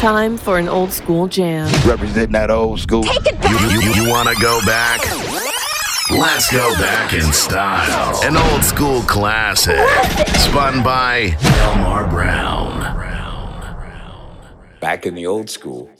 Time for an old school jam. Representing that old school. Take it back. You, you, you want to go back? Let's go back in style. An old school classic. Spun by Elmar Brown. Back in the old school.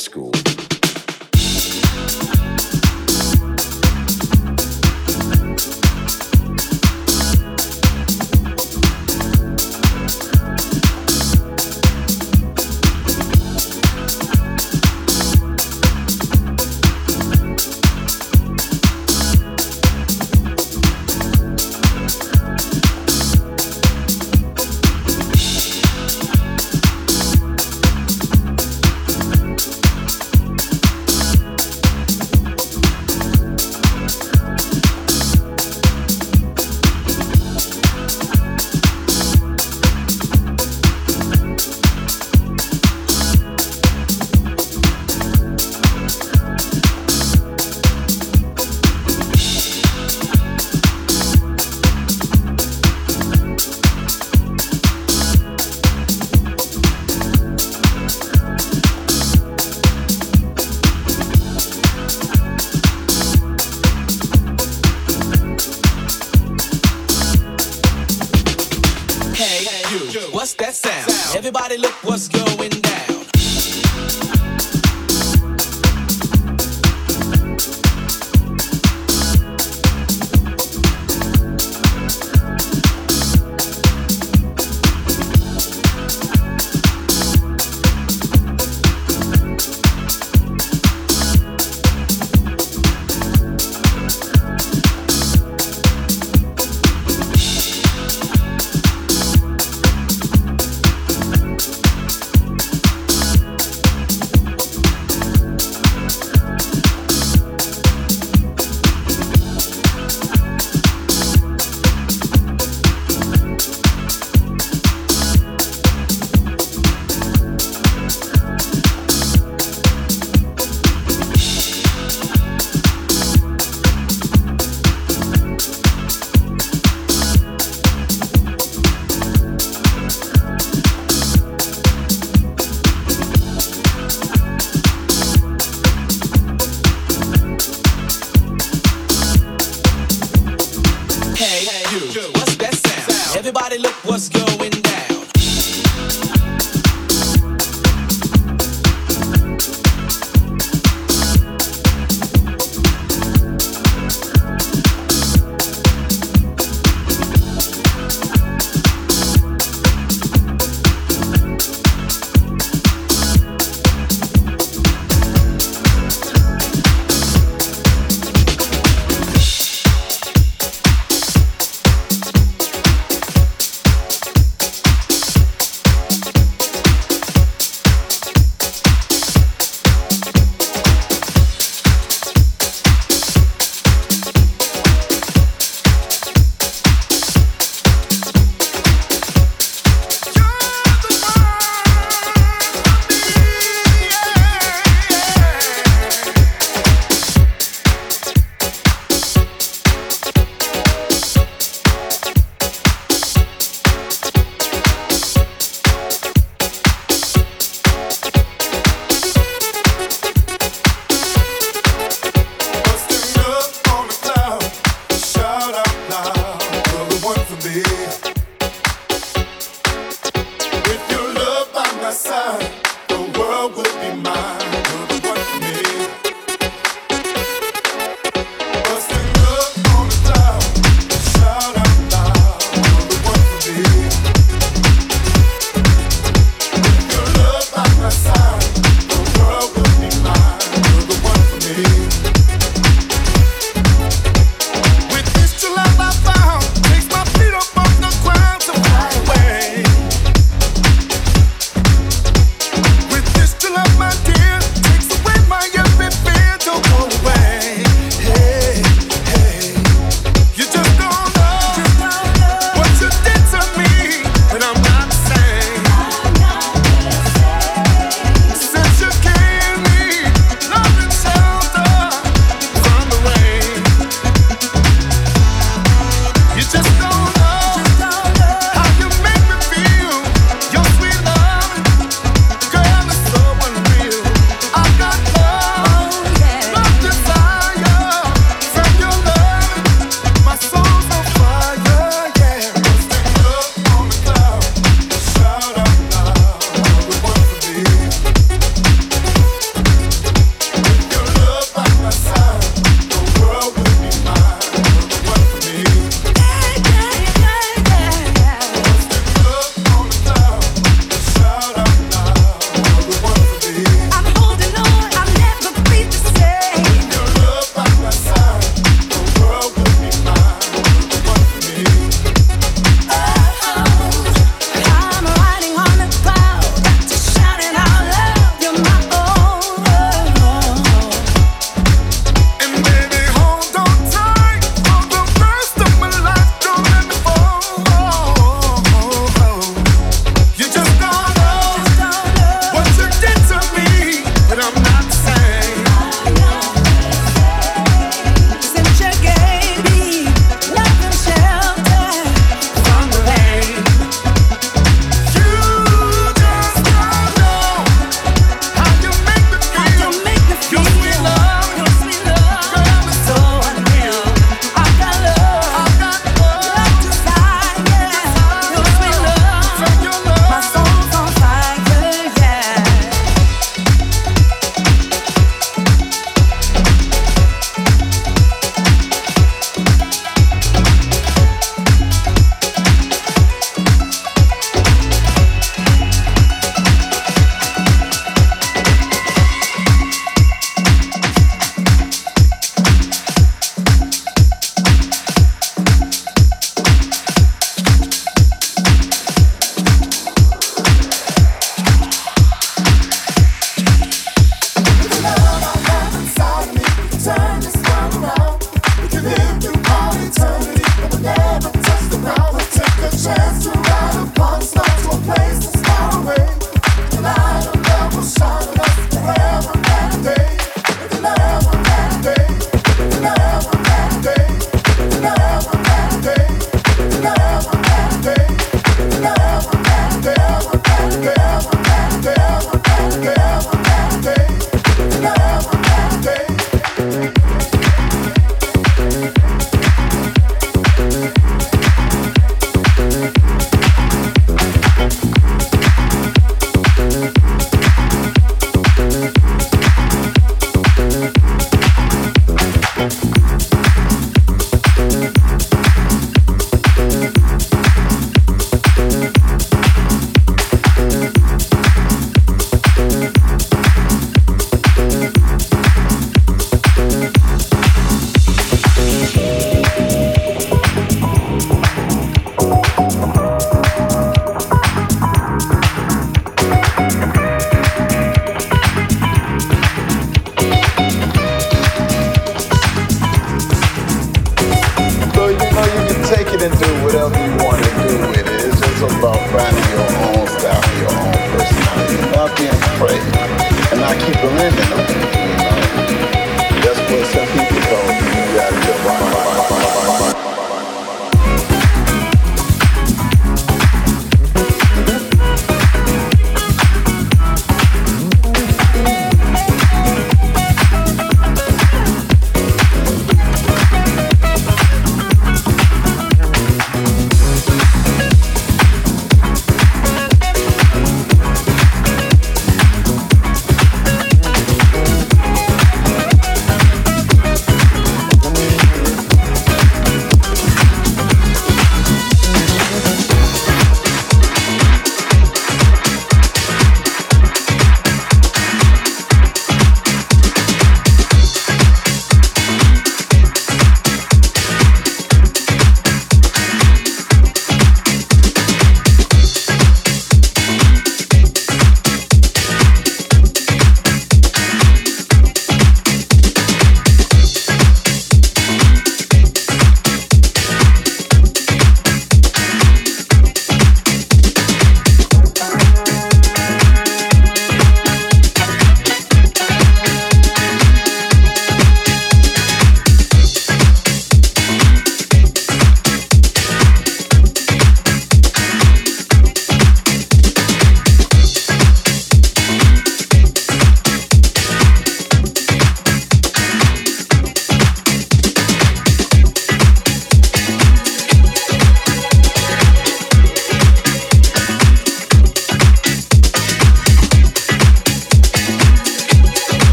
Old school.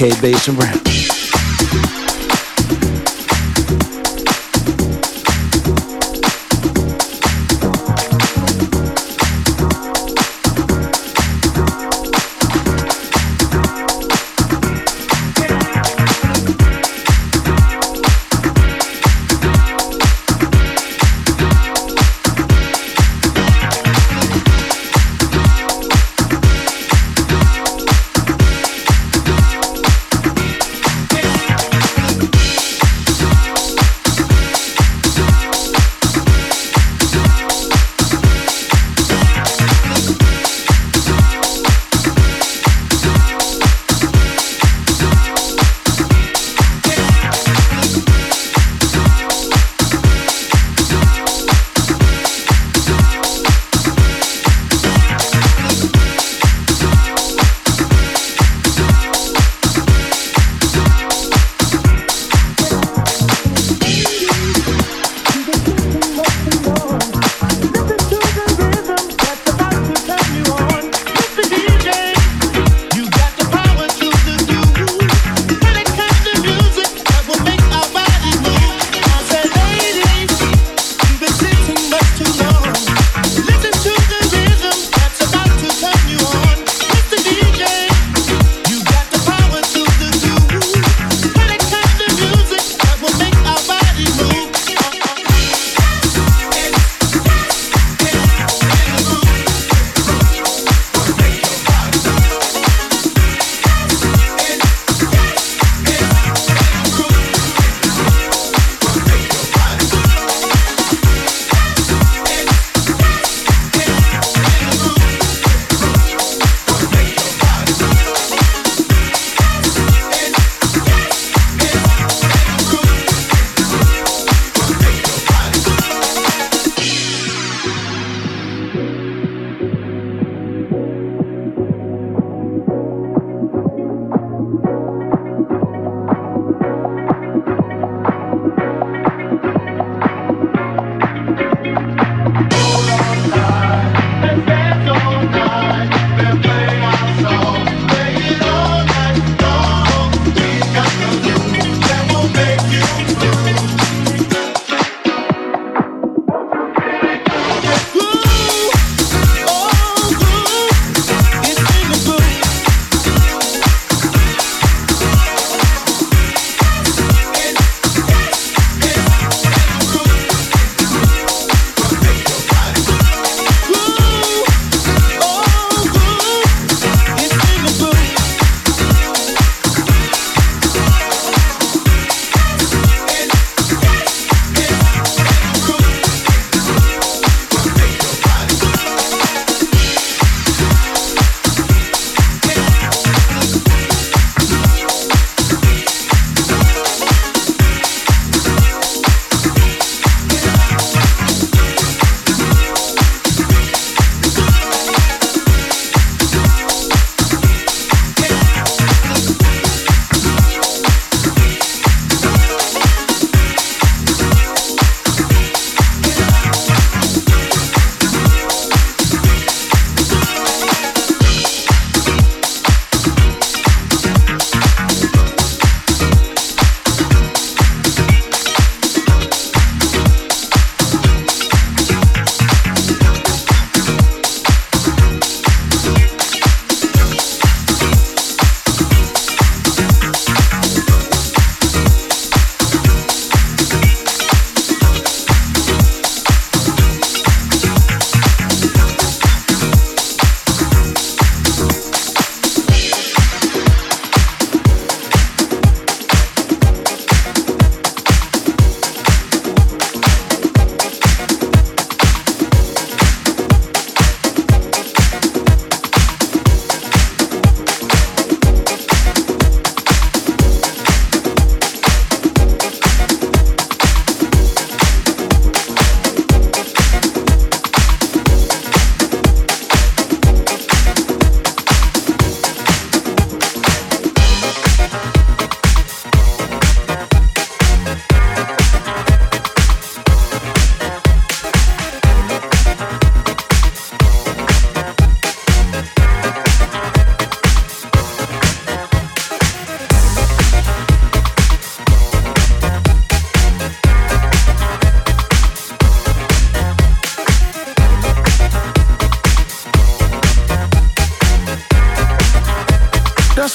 The BK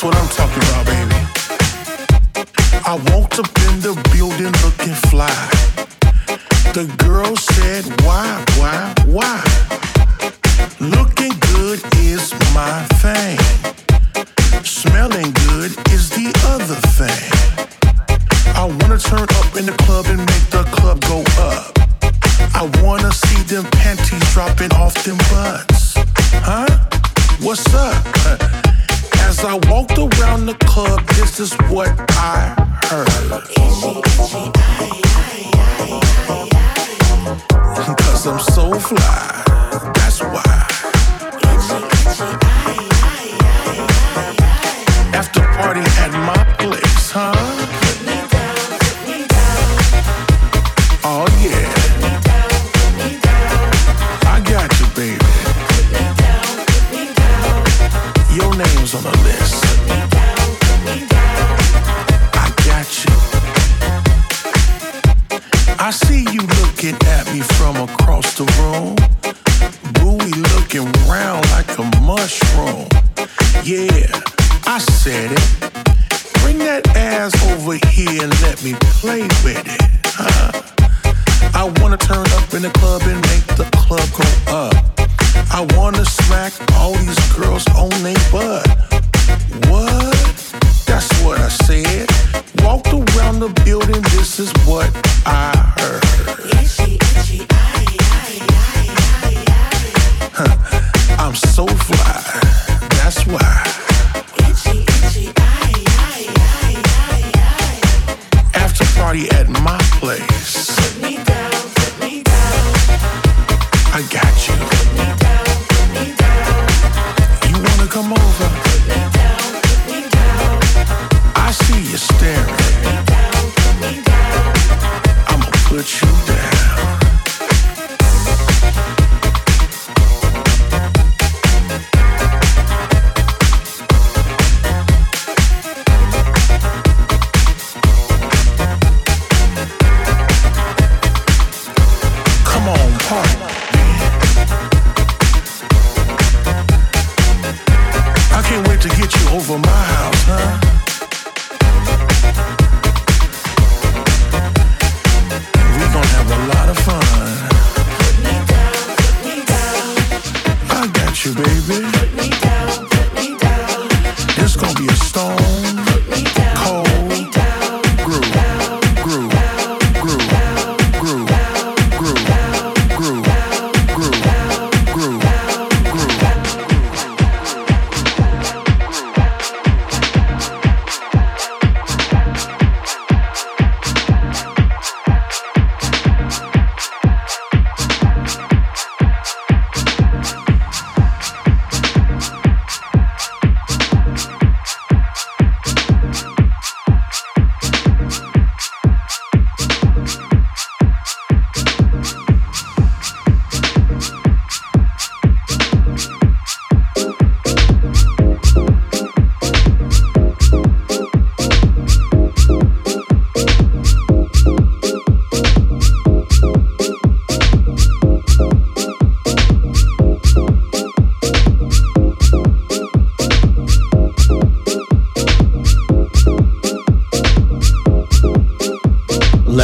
what I'm talking about, baby. I walked up in the building looking fly. The girl said, Why, why, why? Looking good is my thing. Smelling good is the other thing. I wanna turn up in the club and make the club go up. I wanna see them panties dropping off them butts. Huh? What's up? As I walked around the club, this is what I heard. Cause I'm so fly, that's why.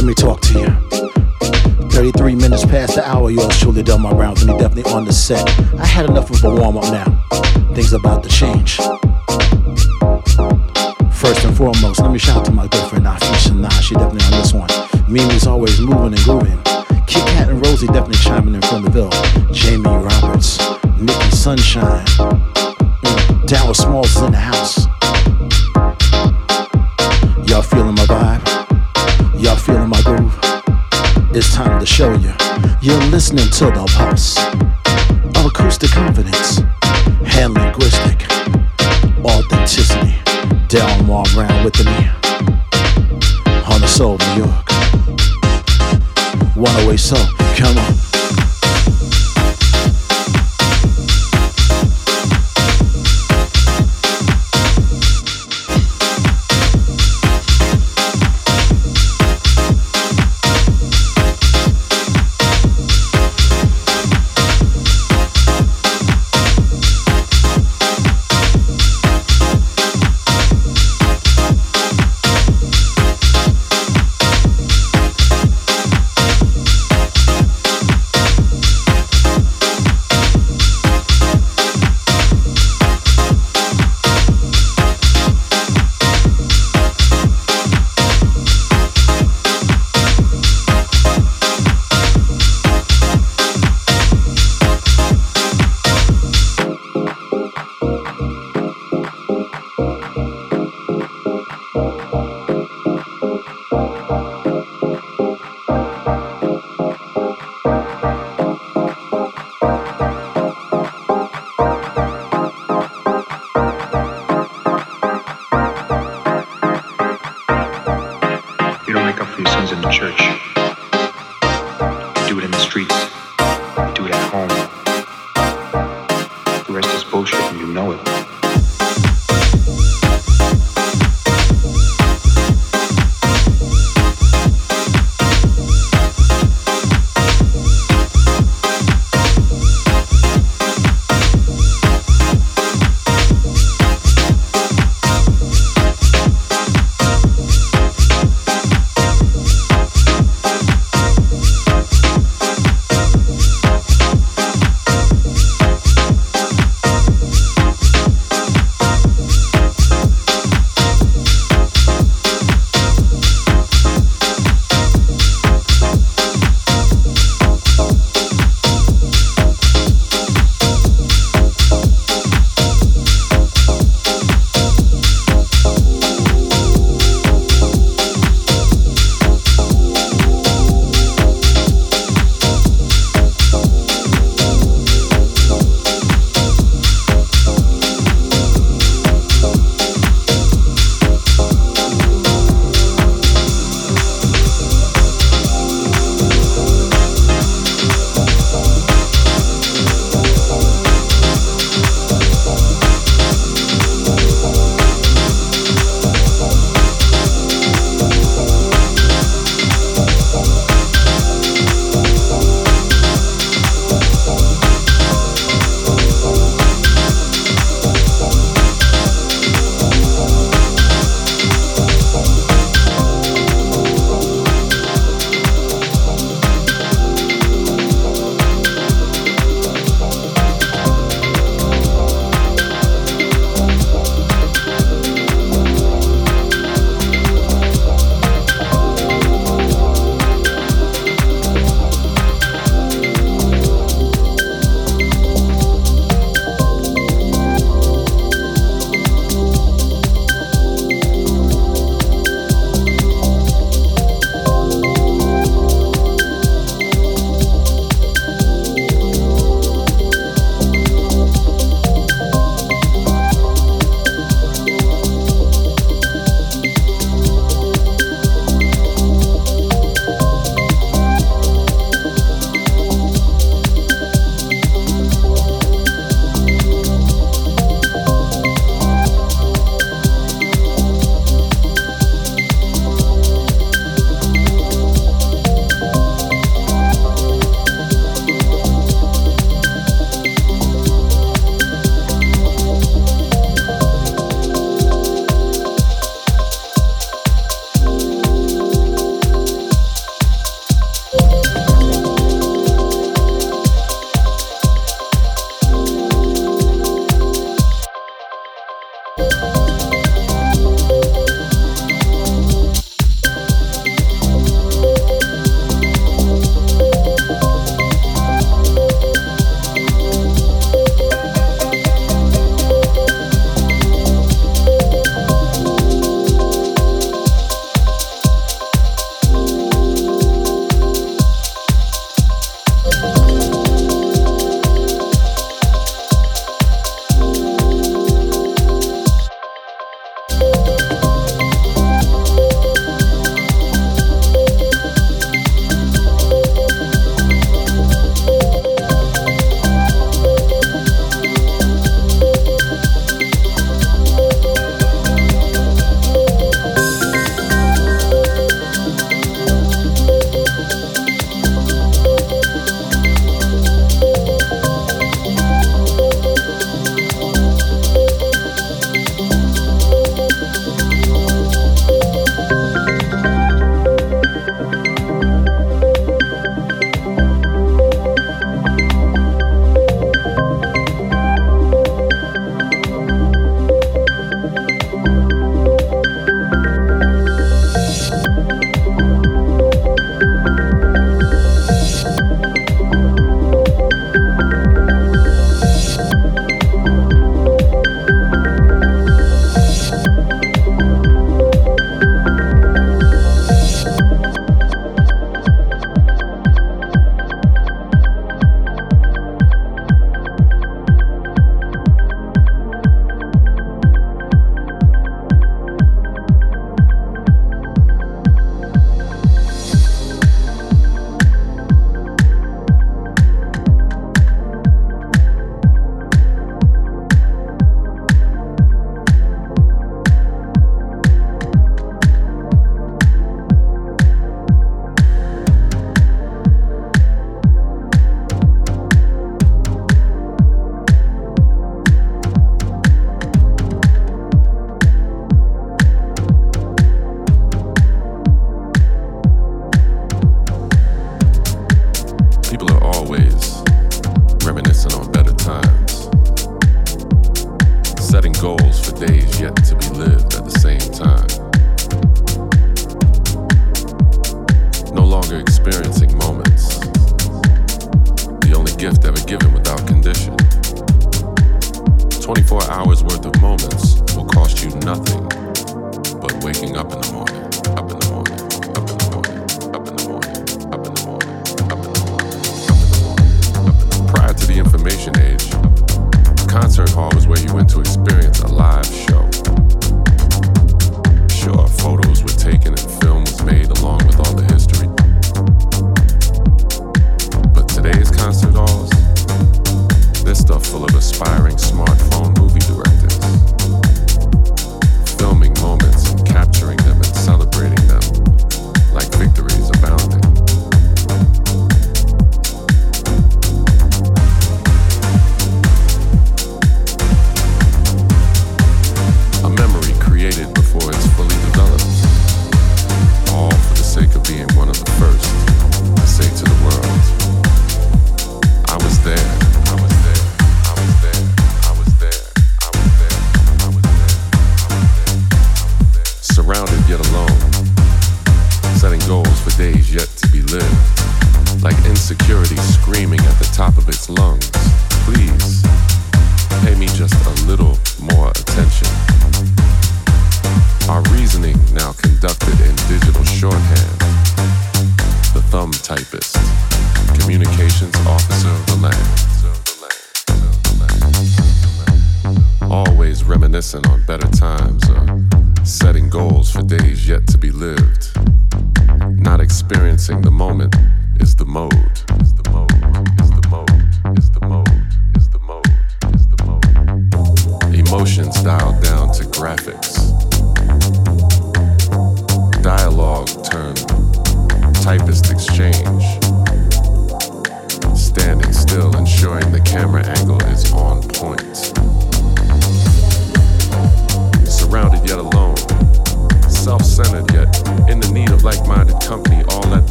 Let me talk to you. 33 minutes past the hour, yours truly done my rounds, and he definitely on the set. I had enough of a warm up now. Things about to change. First and foremost, let me shout out to my girlfriend, Afisha Nah. She definitely on this one. Mimi's always moving and grooving. Kit Kat and Rosie definitely chiming in from the bill. Jamie Roberts, Nikki Sunshine. Mm, Down Smalls in the house. It's time to show you. You're listening to the pulse of acoustic confidence and linguistic authenticity. Delmar Brown with me on the soul of New York. One away soul, come on.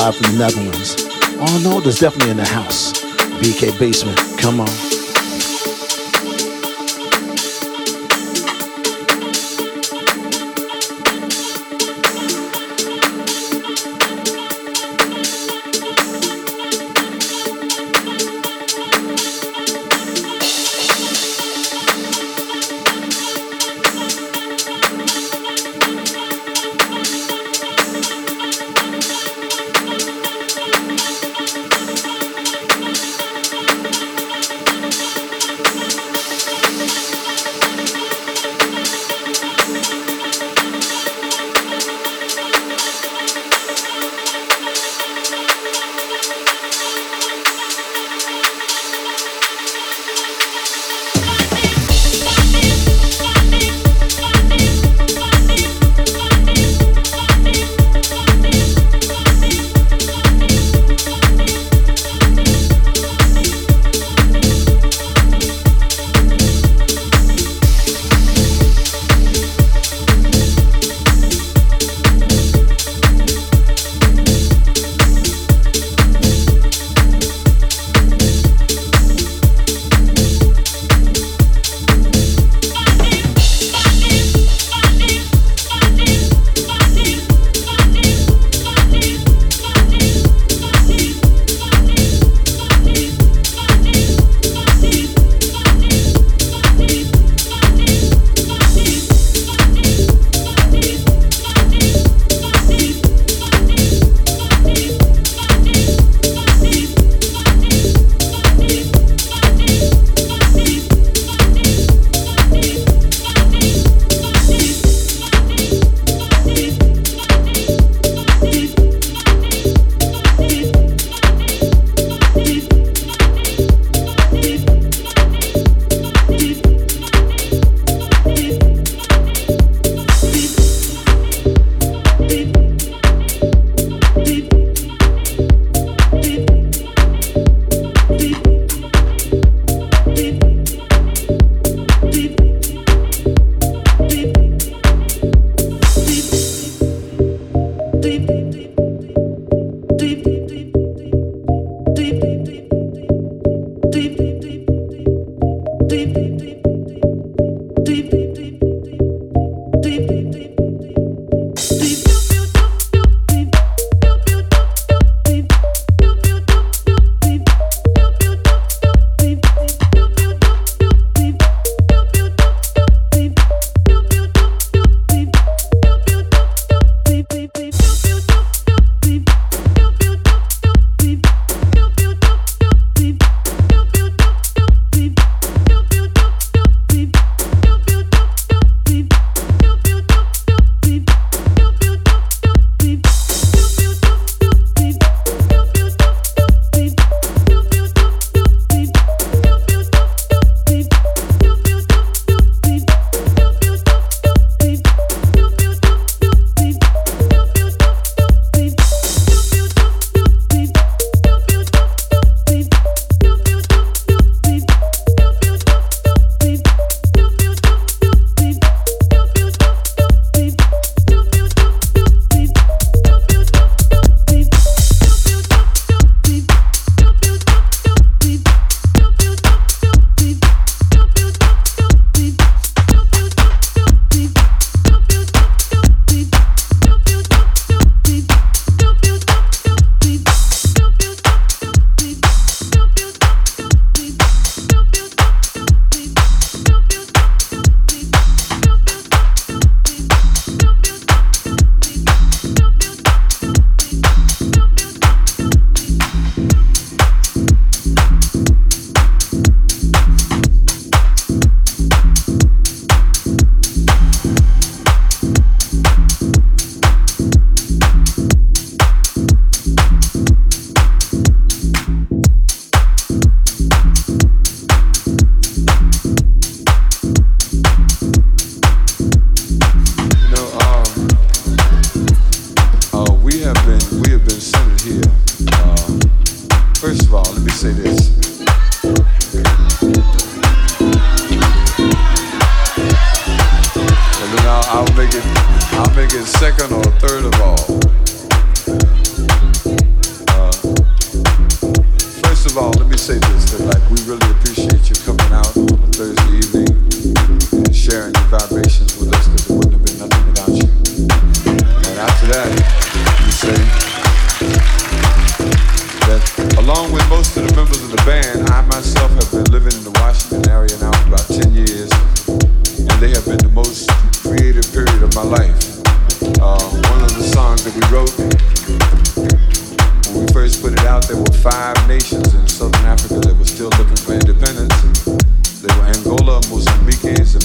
Live from the Netherlands. Oh no, there's definitely in the house. BK Basement, come on.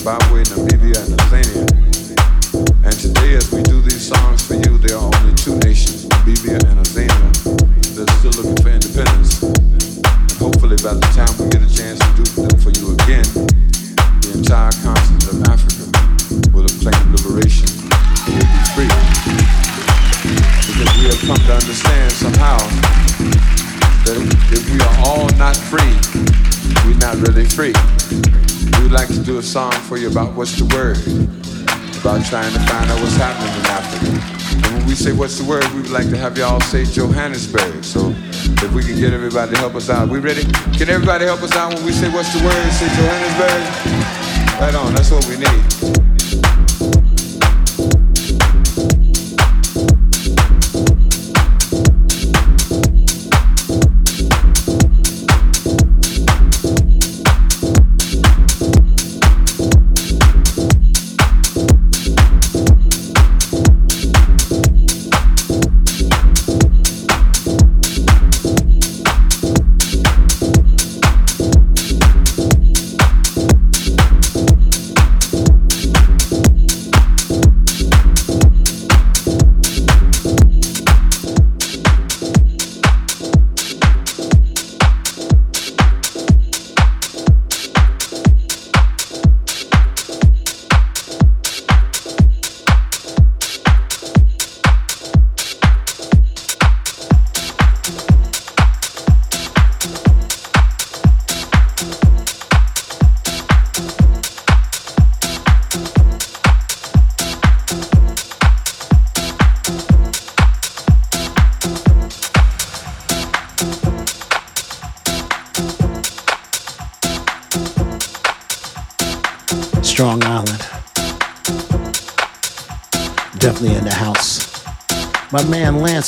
Zimbabwe, Namibia, and Tanzania. And today, as we do these songs for you, there are only two nations, Namibia and Azania, that are still looking for independence. And hopefully, by the time we get a chance to do them for you again, the entire continent of Africa will have claimed liberation and will be free. Because we have come to understand somehow that if we are all not free, we're not really free. We'd like to do a song for you about what's the word, about trying to find out what's happening in Africa. And when we say what's the word, we would like to have y'all say Johannesburg. So if we can get everybody to help us out. We ready? Can everybody help us out when we say what's the word? Say Johannesburg. Right on, that's what we need.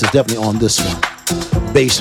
Is definitely on this one. Bass.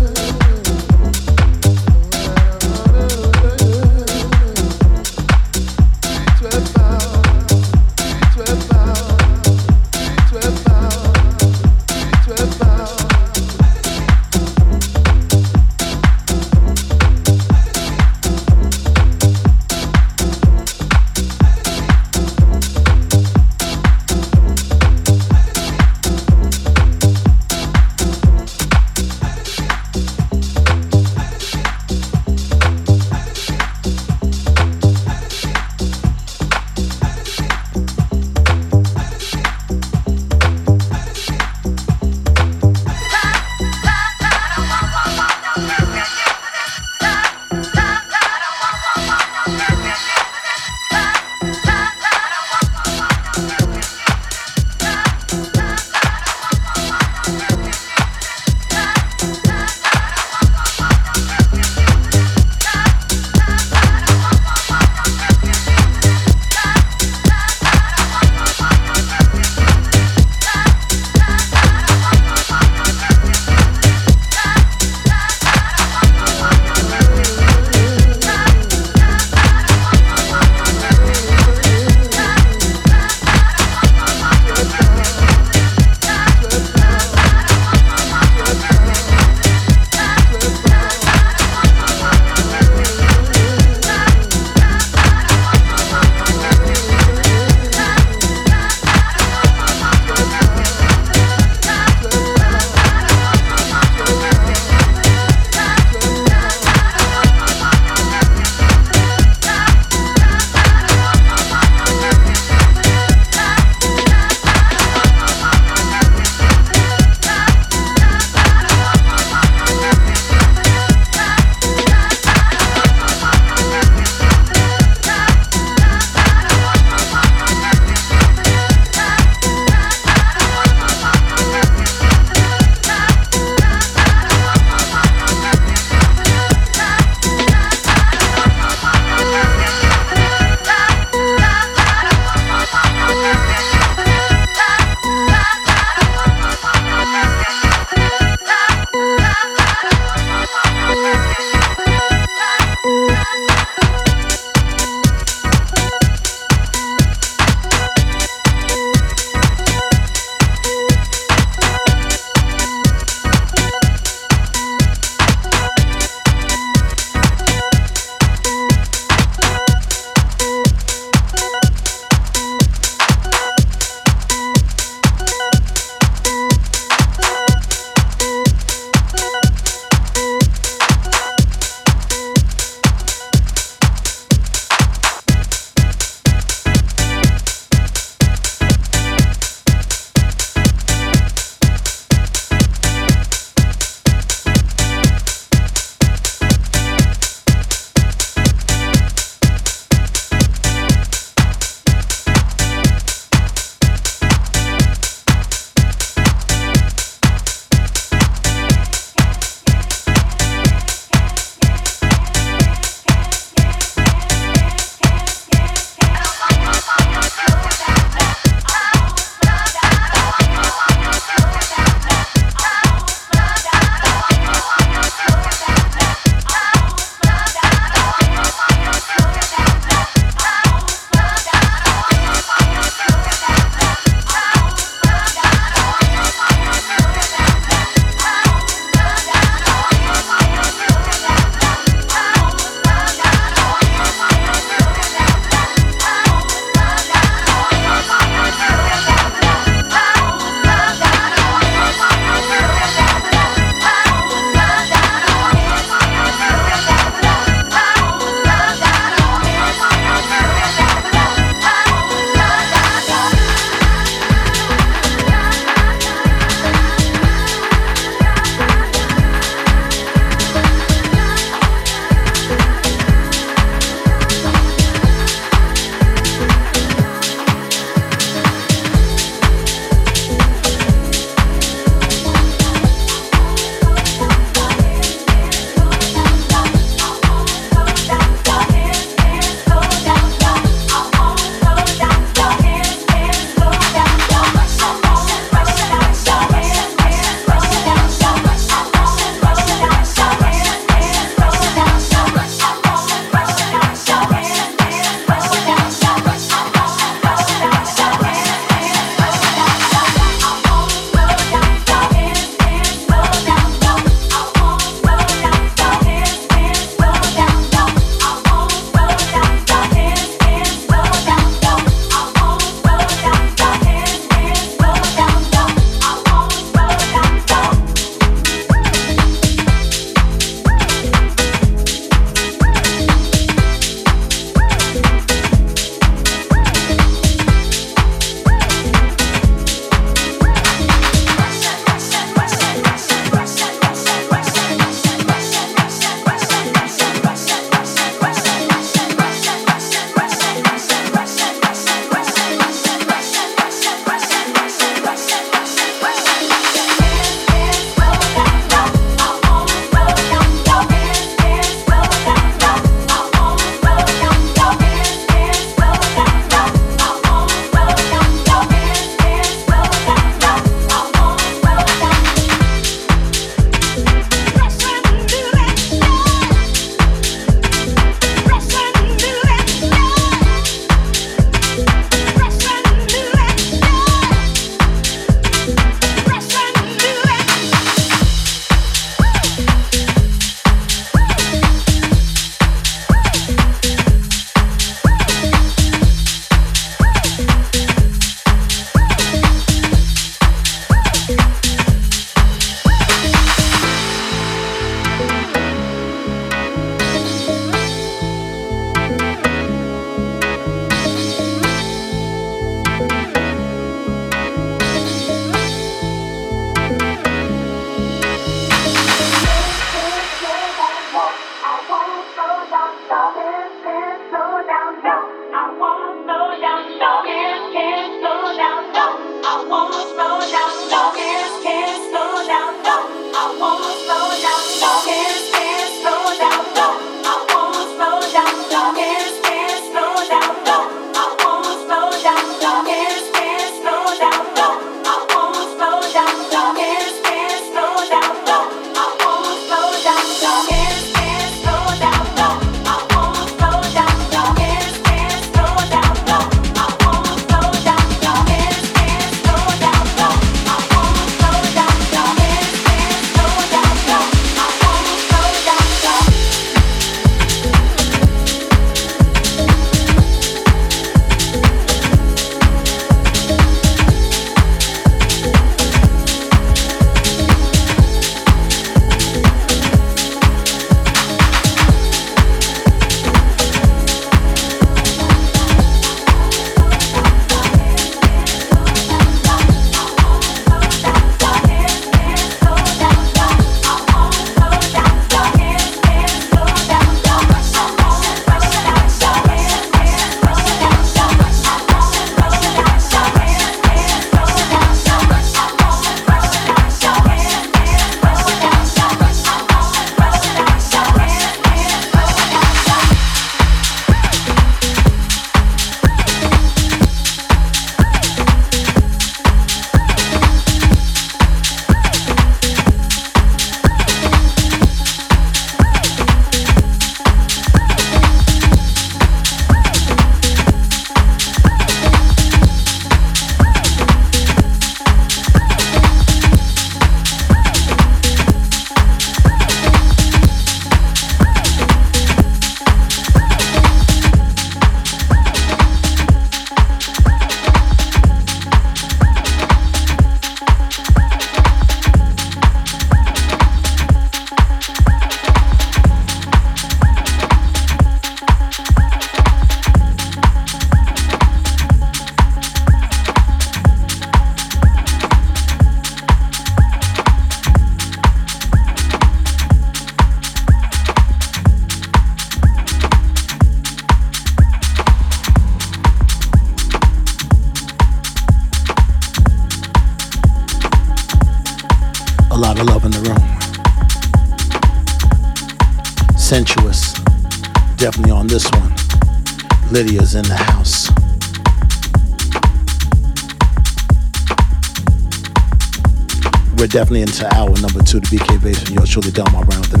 Definitely into hour number two, the BK Basement. Yo, truly Delmar Brown with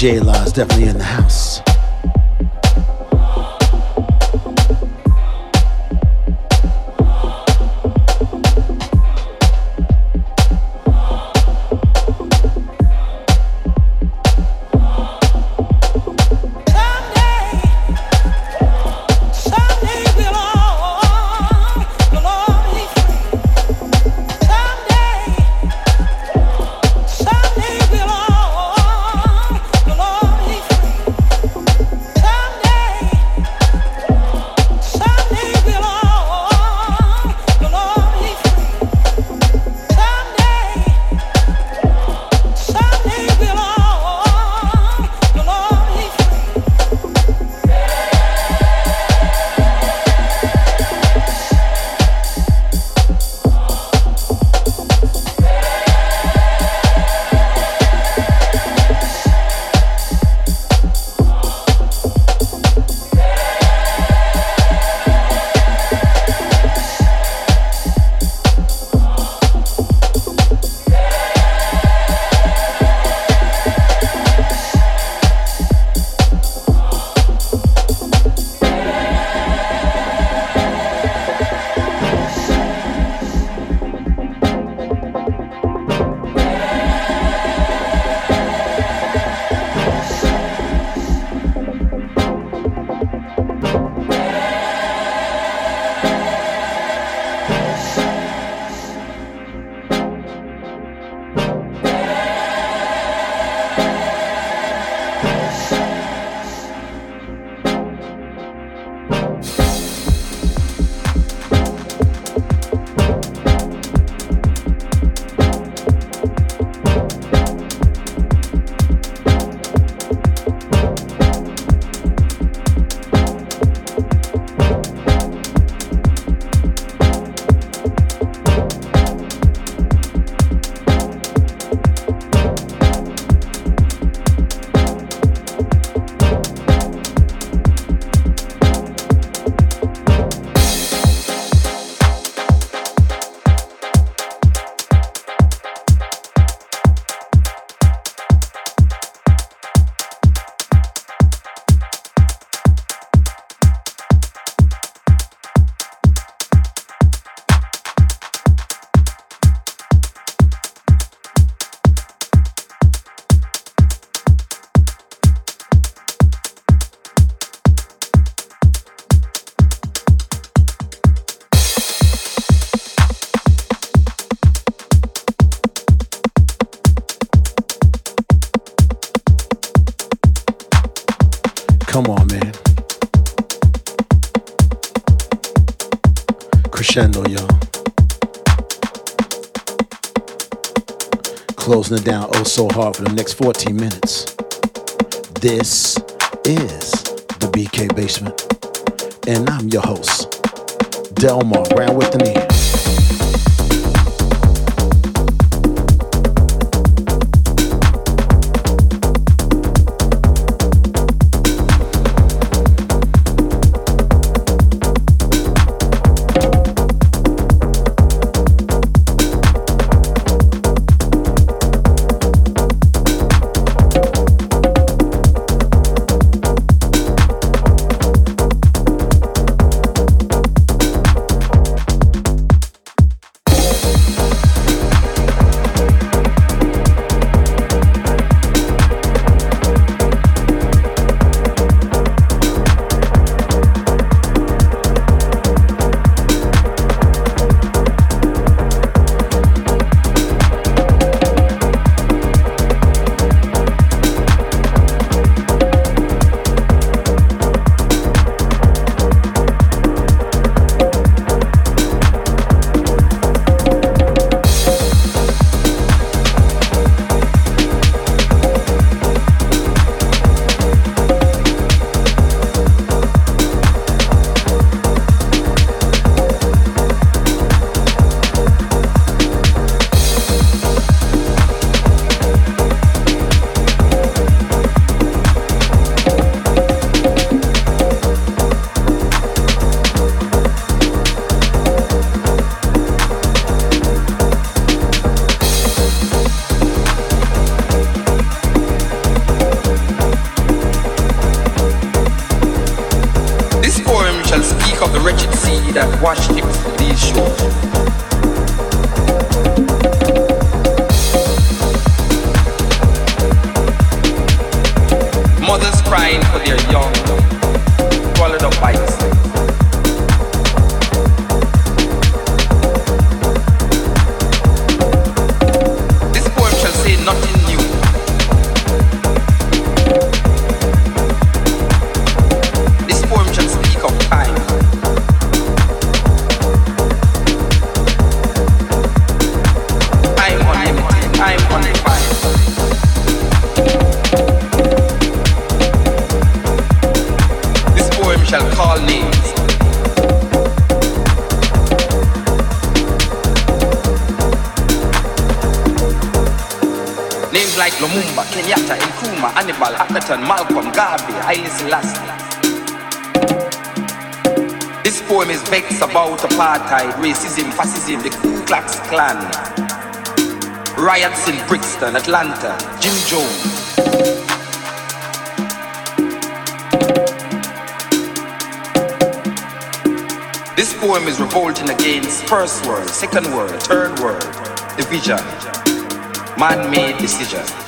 J is definitely in the house. Down oh so hard for the next 14 minutes. This is the BK Basement, and I'm your host, Delmar Brown with the knee. dicho apartheid, racism, fascism, the Ku Klux Klan, riots in Brixton, Atlanta, Jim Jones. This poem is revolting against first world, second world, third world, division, man-made decision.